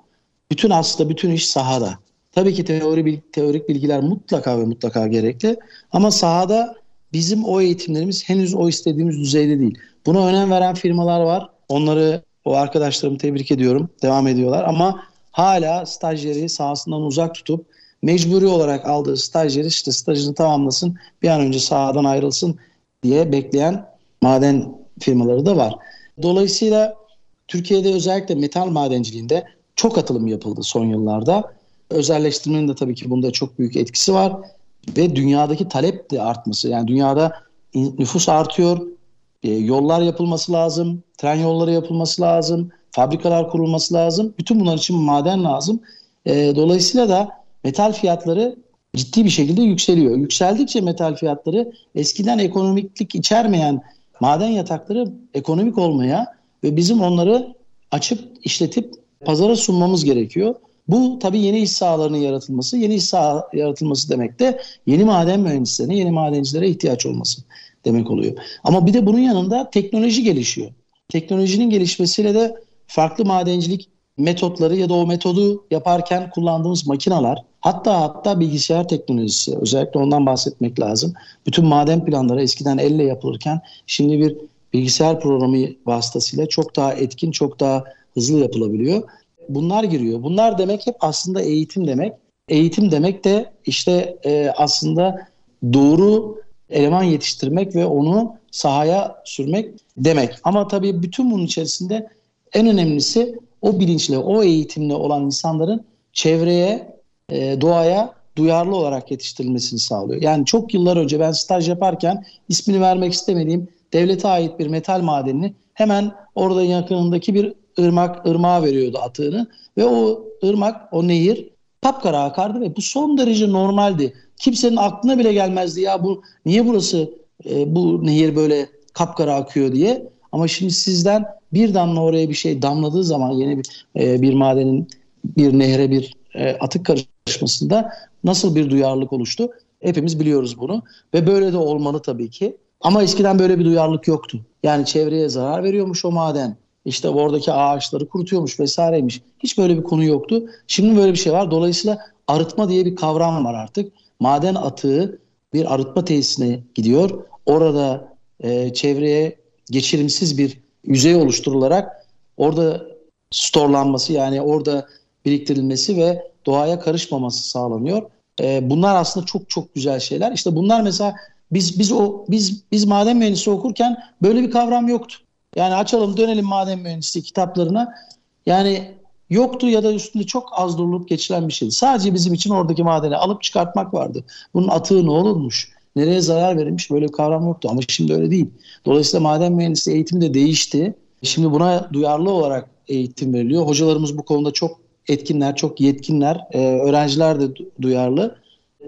Bütün aslında bütün iş sahada. Tabii ki teori teorik bilgiler mutlaka ve mutlaka gerekli ama sahada bizim o eğitimlerimiz henüz o istediğimiz düzeyde değil. Buna önem veren firmalar var. Onları o arkadaşlarımı tebrik ediyorum. Devam ediyorlar ama hala stajyeri sahasından uzak tutup mecburi olarak aldığı stajyeri işte stajını tamamlasın bir an önce sahadan ayrılsın diye bekleyen maden firmaları da var. Dolayısıyla Türkiye'de özellikle metal madenciliğinde çok atılım yapıldı son yıllarda. Özelleştirmenin de tabii ki bunda çok büyük etkisi var ve dünyadaki talep de artması. Yani dünyada nüfus artıyor, e, yollar yapılması lazım, tren yolları yapılması lazım, fabrikalar kurulması lazım. Bütün bunlar için maden lazım. E, dolayısıyla da metal fiyatları ciddi bir şekilde yükseliyor. Yükseldikçe metal fiyatları eskiden ekonomiklik içermeyen maden yatakları ekonomik olmaya ve bizim onları açıp işletip pazara sunmamız gerekiyor. Bu tabii yeni iş sahalarının yaratılması. Yeni iş saha yaratılması demek de yeni maden mühendislerine, yeni madencilere ihtiyaç olması demek oluyor. Ama bir de bunun yanında teknoloji gelişiyor. Teknolojinin gelişmesiyle de farklı madencilik metotları ya da o metodu yaparken kullandığımız makinalar hatta hatta bilgisayar teknolojisi özellikle ondan bahsetmek lazım. Bütün maden planları eskiden elle yapılırken şimdi bir bilgisayar programı vasıtasıyla çok daha etkin, çok daha hızlı yapılabiliyor. Bunlar giriyor. Bunlar demek hep aslında eğitim demek. Eğitim demek de işte e, aslında doğru eleman yetiştirmek ve onu sahaya sürmek demek. Ama tabii bütün bunun içerisinde en önemlisi o bilinçle, o eğitimle olan insanların çevreye, e, doğaya duyarlı olarak yetiştirilmesini sağlıyor. Yani çok yıllar önce ben staj yaparken ismini vermek istemediğim devlete ait bir metal madenini hemen orada yakınındaki bir ırmak ırmağa veriyordu atığını ve o ırmak, o nehir kapkara akardı ve bu son derece normaldi. Kimsenin aklına bile gelmezdi ya bu niye burası e, bu nehir böyle kapkara akıyor diye. Ama şimdi sizden bir damla oraya bir şey damladığı zaman yeni bir, e, bir madenin bir nehre bir e, atık karışmasında nasıl bir duyarlılık oluştu? Hepimiz biliyoruz bunu ve böyle de olmalı tabii ki. Ama eskiden böyle bir duyarlılık yoktu. Yani çevreye zarar veriyormuş o maden. İşte oradaki ağaçları kurutuyormuş vesaireymiş. Hiç böyle bir konu yoktu. Şimdi böyle bir şey var. Dolayısıyla arıtma diye bir kavram var artık. Maden atığı bir arıtma tesisine gidiyor. Orada e, çevreye geçirimsiz bir yüzey oluşturularak orada storlanması yani orada biriktirilmesi ve doğaya karışmaması sağlanıyor. E, bunlar aslında çok çok güzel şeyler. İşte bunlar mesela biz biz o biz biz maden mühendisi okurken böyle bir kavram yoktu. Yani açalım dönelim maden mühendisliği kitaplarına. Yani yoktu ya da üstünde çok az durulup geçilen bir şeydi. Sadece bizim için oradaki madeni alıp çıkartmak vardı. Bunun atığı ne olurmuş? Nereye zarar verilmiş? Böyle bir kavram yoktu ama şimdi öyle değil. Dolayısıyla maden mühendisliği eğitimi de değişti. Şimdi buna duyarlı olarak eğitim veriliyor. Hocalarımız bu konuda çok etkinler, çok yetkinler. Ee, öğrenciler de duyarlı.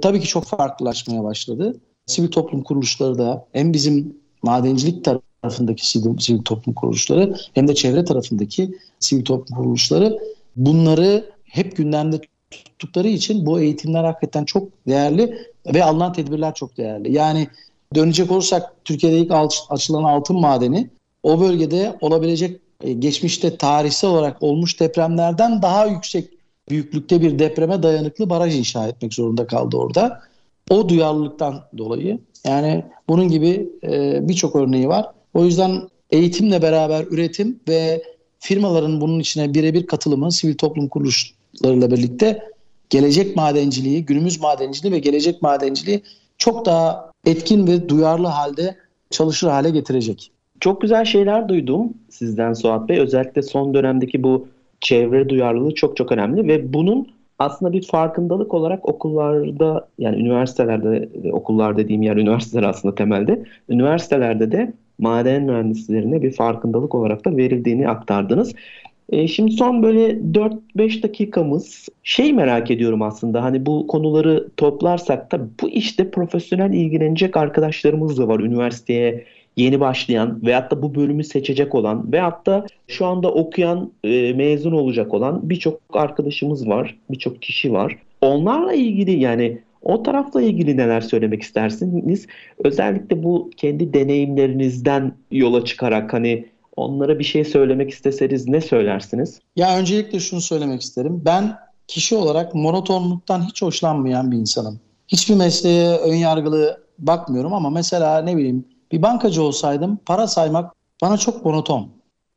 Tabii ki çok farklılaşmaya başladı. Sivil toplum kuruluşları da hem bizim madencilik tarafındaki sivil, sivil toplum kuruluşları hem de çevre tarafındaki sivil toplum kuruluşları bunları hep gündemde tuttukları için bu eğitimler hakikaten çok değerli ve alınan tedbirler çok değerli. Yani dönecek olursak Türkiye'de ilk açılan altın madeni o bölgede olabilecek e, geçmişte tarihsel olarak olmuş depremlerden daha yüksek büyüklükte bir depreme dayanıklı baraj inşa etmek zorunda kaldı orada. O duyarlılıktan dolayı yani bunun gibi e, birçok örneği var. O yüzden eğitimle beraber üretim ve firmaların bunun içine birebir katılımı sivil toplum kuruluşlarıyla birlikte gelecek madenciliği, günümüz madenciliği ve gelecek madenciliği çok daha etkin ve duyarlı halde çalışır hale getirecek. Çok güzel şeyler duydum sizden Suat Bey. Özellikle son dönemdeki bu çevre duyarlılığı çok çok önemli ve bunun aslında bir farkındalık olarak okullarda yani üniversitelerde okullar dediğim yer üniversiteler aslında temelde üniversitelerde de maden mühendislerine bir farkındalık olarak da verildiğini aktardınız. E, şimdi son böyle 4-5 dakikamız şey merak ediyorum aslında hani bu konuları toplarsak da bu işte profesyonel ilgilenecek arkadaşlarımız da var üniversiteye yeni başlayan veyahut da bu bölümü seçecek olan veyahut da şu anda okuyan e, mezun olacak olan birçok arkadaşımız var birçok kişi var onlarla ilgili yani o tarafla ilgili neler söylemek istersiniz? Özellikle bu kendi deneyimlerinizden yola çıkarak hani onlara bir şey söylemek isteseniz ne söylersiniz? Ya öncelikle şunu söylemek isterim. Ben kişi olarak monotonluktan hiç hoşlanmayan bir insanım. Hiçbir mesleğe ön yargılı bakmıyorum ama mesela ne bileyim bir bankacı olsaydım para saymak bana çok monoton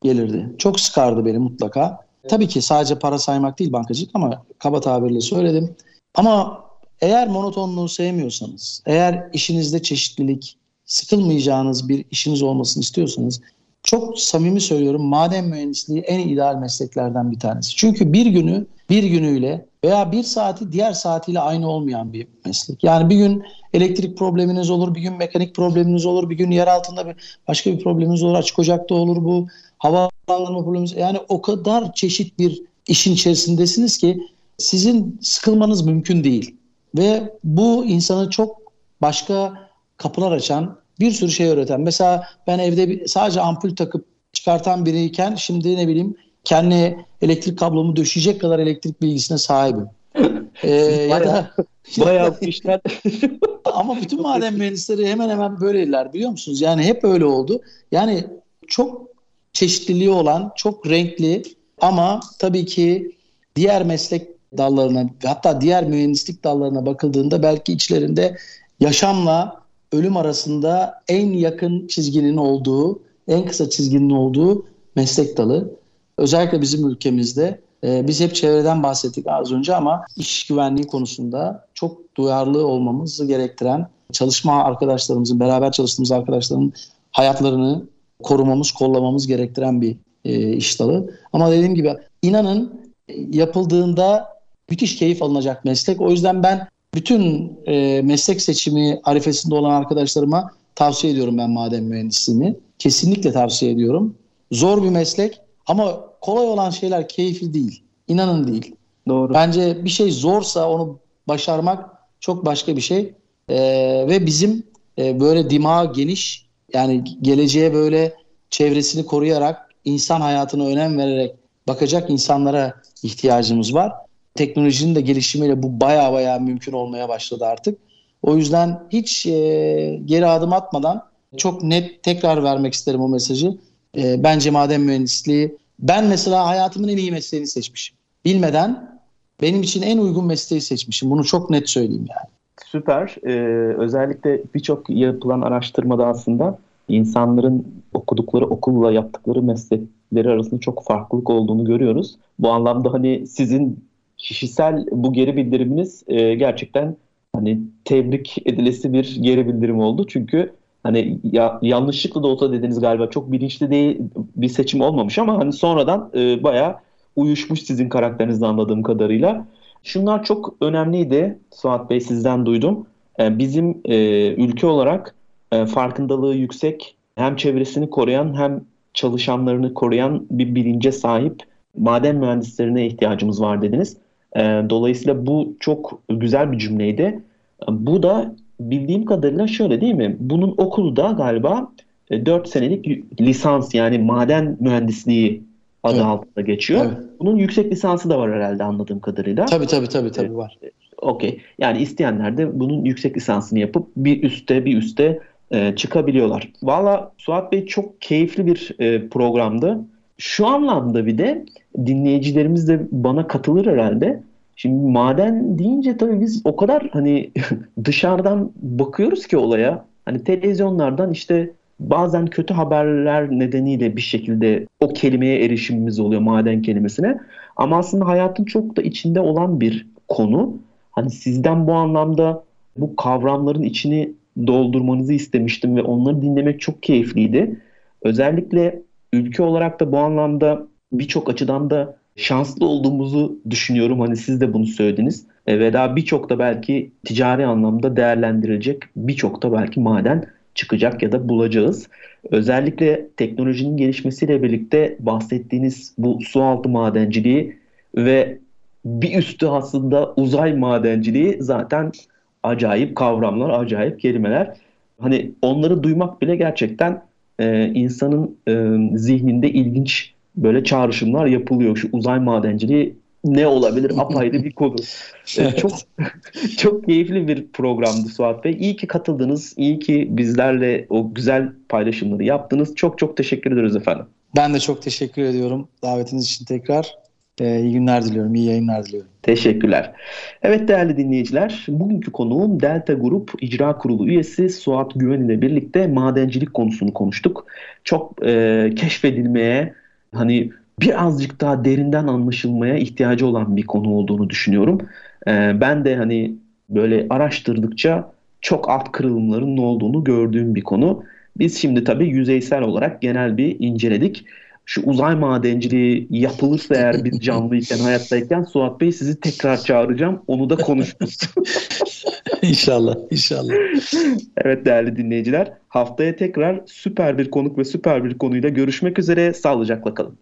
gelirdi. Çok sıkardı beni mutlaka. Tabii ki sadece para saymak değil bankacılık ama kaba tabirle söyledim. Ama eğer monotonluğu sevmiyorsanız, eğer işinizde çeşitlilik, sıkılmayacağınız bir işiniz olmasını istiyorsanız çok samimi söylüyorum maden mühendisliği en ideal mesleklerden bir tanesi. Çünkü bir günü bir günüyle veya bir saati diğer saatiyle aynı olmayan bir meslek. Yani bir gün elektrik probleminiz olur, bir gün mekanik probleminiz olur, bir gün yer altında bir başka bir probleminiz olur, açık ocakta olur bu, havalandırma probleminiz. Yani o kadar çeşit bir işin içerisindesiniz ki sizin sıkılmanız mümkün değil. Ve bu insanı çok başka kapılar açan bir sürü şey öğreten. Mesela ben evde sadece ampul takıp çıkartan biriyken şimdi ne bileyim kendi elektrik kablomu döşeyecek kadar elektrik bilgisine sahibim. ee, ya da bayağı işler. ama bütün maden mühendisleri hemen hemen böyleler biliyor musunuz? Yani hep öyle oldu. Yani çok çeşitliliği olan, çok renkli ama tabii ki diğer meslek dallarına hatta diğer mühendislik dallarına bakıldığında belki içlerinde yaşamla ölüm arasında en yakın çizginin olduğu, en kısa çizginin olduğu meslek dalı. Özellikle bizim ülkemizde e, biz hep çevreden bahsettik az önce ama iş güvenliği konusunda çok duyarlı olmamızı gerektiren çalışma arkadaşlarımızın, beraber çalıştığımız arkadaşların hayatlarını korumamız, kollamamız gerektiren bir e, iş dalı. Ama dediğim gibi inanın yapıldığında müthiş keyif alınacak meslek. O yüzden ben bütün e, meslek seçimi arifesinde olan arkadaşlarıma tavsiye ediyorum ben maden mühendisliğini. Kesinlikle tavsiye ediyorum. Zor bir meslek ama kolay olan şeyler keyifli değil. İnanın değil. Doğru. Bence bir şey zorsa onu başarmak çok başka bir şey. Ee, ve bizim e, böyle dimağı geniş yani geleceğe böyle çevresini koruyarak insan hayatına önem vererek bakacak insanlara ihtiyacımız var teknolojinin de gelişimiyle bu baya baya mümkün olmaya başladı artık. O yüzden hiç e, geri adım atmadan çok net tekrar vermek isterim o mesajı. E, bence maden mühendisliği ben mesela hayatımın en iyi mesleğini seçmişim. Bilmeden benim için en uygun mesleği seçmişim. Bunu çok net söyleyeyim yani. Süper. Ee, özellikle birçok yapılan araştırmada aslında insanların okudukları okulla yaptıkları meslekleri arasında çok farklılık olduğunu görüyoruz. Bu anlamda hani sizin kişisel bu geri bildiriminiz e, gerçekten hani tebrik edilesi bir geri bildirim oldu. Çünkü hani ya, yanlışlıkla da olsa dediniz galiba çok bilinçli değil bir seçim olmamış ama hani sonradan e, bayağı uyuşmuş sizin karakterinizle anladığım kadarıyla. Şunlar çok önemliydi Suat Bey sizden duydum. E, bizim e, ülke olarak e, farkındalığı yüksek hem çevresini koruyan hem çalışanlarını koruyan bir bilince sahip maden mühendislerine ihtiyacımız var dediniz. E, dolayısıyla bu çok güzel bir cümleydi. Bu da bildiğim kadarıyla şöyle değil mi? Bunun okulu da galiba 4 e, senelik lisans yani maden mühendisliği adı evet. altında geçiyor. Evet. Bunun yüksek lisansı da var herhalde anladığım kadarıyla. Tabii tabii tabii tabii var. E, okey. Yani isteyenler de bunun yüksek lisansını yapıp bir üste bir üste e, çıkabiliyorlar. Valla Suat Bey çok keyifli bir e, programdı. Şu anlamda bir de dinleyicilerimiz de bana katılır herhalde. Şimdi maden deyince tabii biz o kadar hani dışarıdan bakıyoruz ki olaya. Hani televizyonlardan işte bazen kötü haberler nedeniyle bir şekilde o kelimeye erişimimiz oluyor maden kelimesine. Ama aslında hayatın çok da içinde olan bir konu. Hani sizden bu anlamda bu kavramların içini doldurmanızı istemiştim ve onları dinlemek çok keyifliydi. Özellikle ülke olarak da bu anlamda birçok açıdan da şanslı olduğumuzu düşünüyorum. Hani siz de bunu söylediniz. E, ve daha birçok da belki ticari anlamda değerlendirilecek birçok da belki maden çıkacak ya da bulacağız. Özellikle teknolojinin gelişmesiyle birlikte bahsettiğiniz bu sualtı madenciliği ve bir üstü aslında uzay madenciliği zaten acayip kavramlar, acayip kelimeler. Hani onları duymak bile gerçekten e, insanın e, zihninde ilginç böyle çağrışımlar yapılıyor. Şu uzay madenciliği ne olabilir apayrı bir konu. Çok çok keyifli bir programdı Suat Bey. İyi ki katıldınız. İyi ki bizlerle o güzel paylaşımları yaptınız. Çok çok teşekkür ederiz efendim. Ben de çok teşekkür ediyorum davetiniz için tekrar. Ee, iyi günler diliyorum, iyi yayınlar diliyorum. Teşekkürler. Evet değerli dinleyiciler, bugünkü konuğum Delta Grup İcra Kurulu üyesi Suat Güven ile birlikte madencilik konusunu konuştuk. Çok e, keşfedilmeye, hani birazcık daha derinden anlaşılmaya ihtiyacı olan bir konu olduğunu düşünüyorum. E, ben de hani böyle araştırdıkça çok alt kırılımların olduğunu gördüğüm bir konu. Biz şimdi tabii yüzeysel olarak genel bir inceledik şu uzay madenciliği yapılırsa eğer biz canlıyken hayattayken Suat Bey sizi tekrar çağıracağım. Onu da konuşuruz. İnşallah, inşallah. evet değerli dinleyiciler haftaya tekrar süper bir konuk ve süper bir konuyla görüşmek üzere. Sağlıcakla kalın.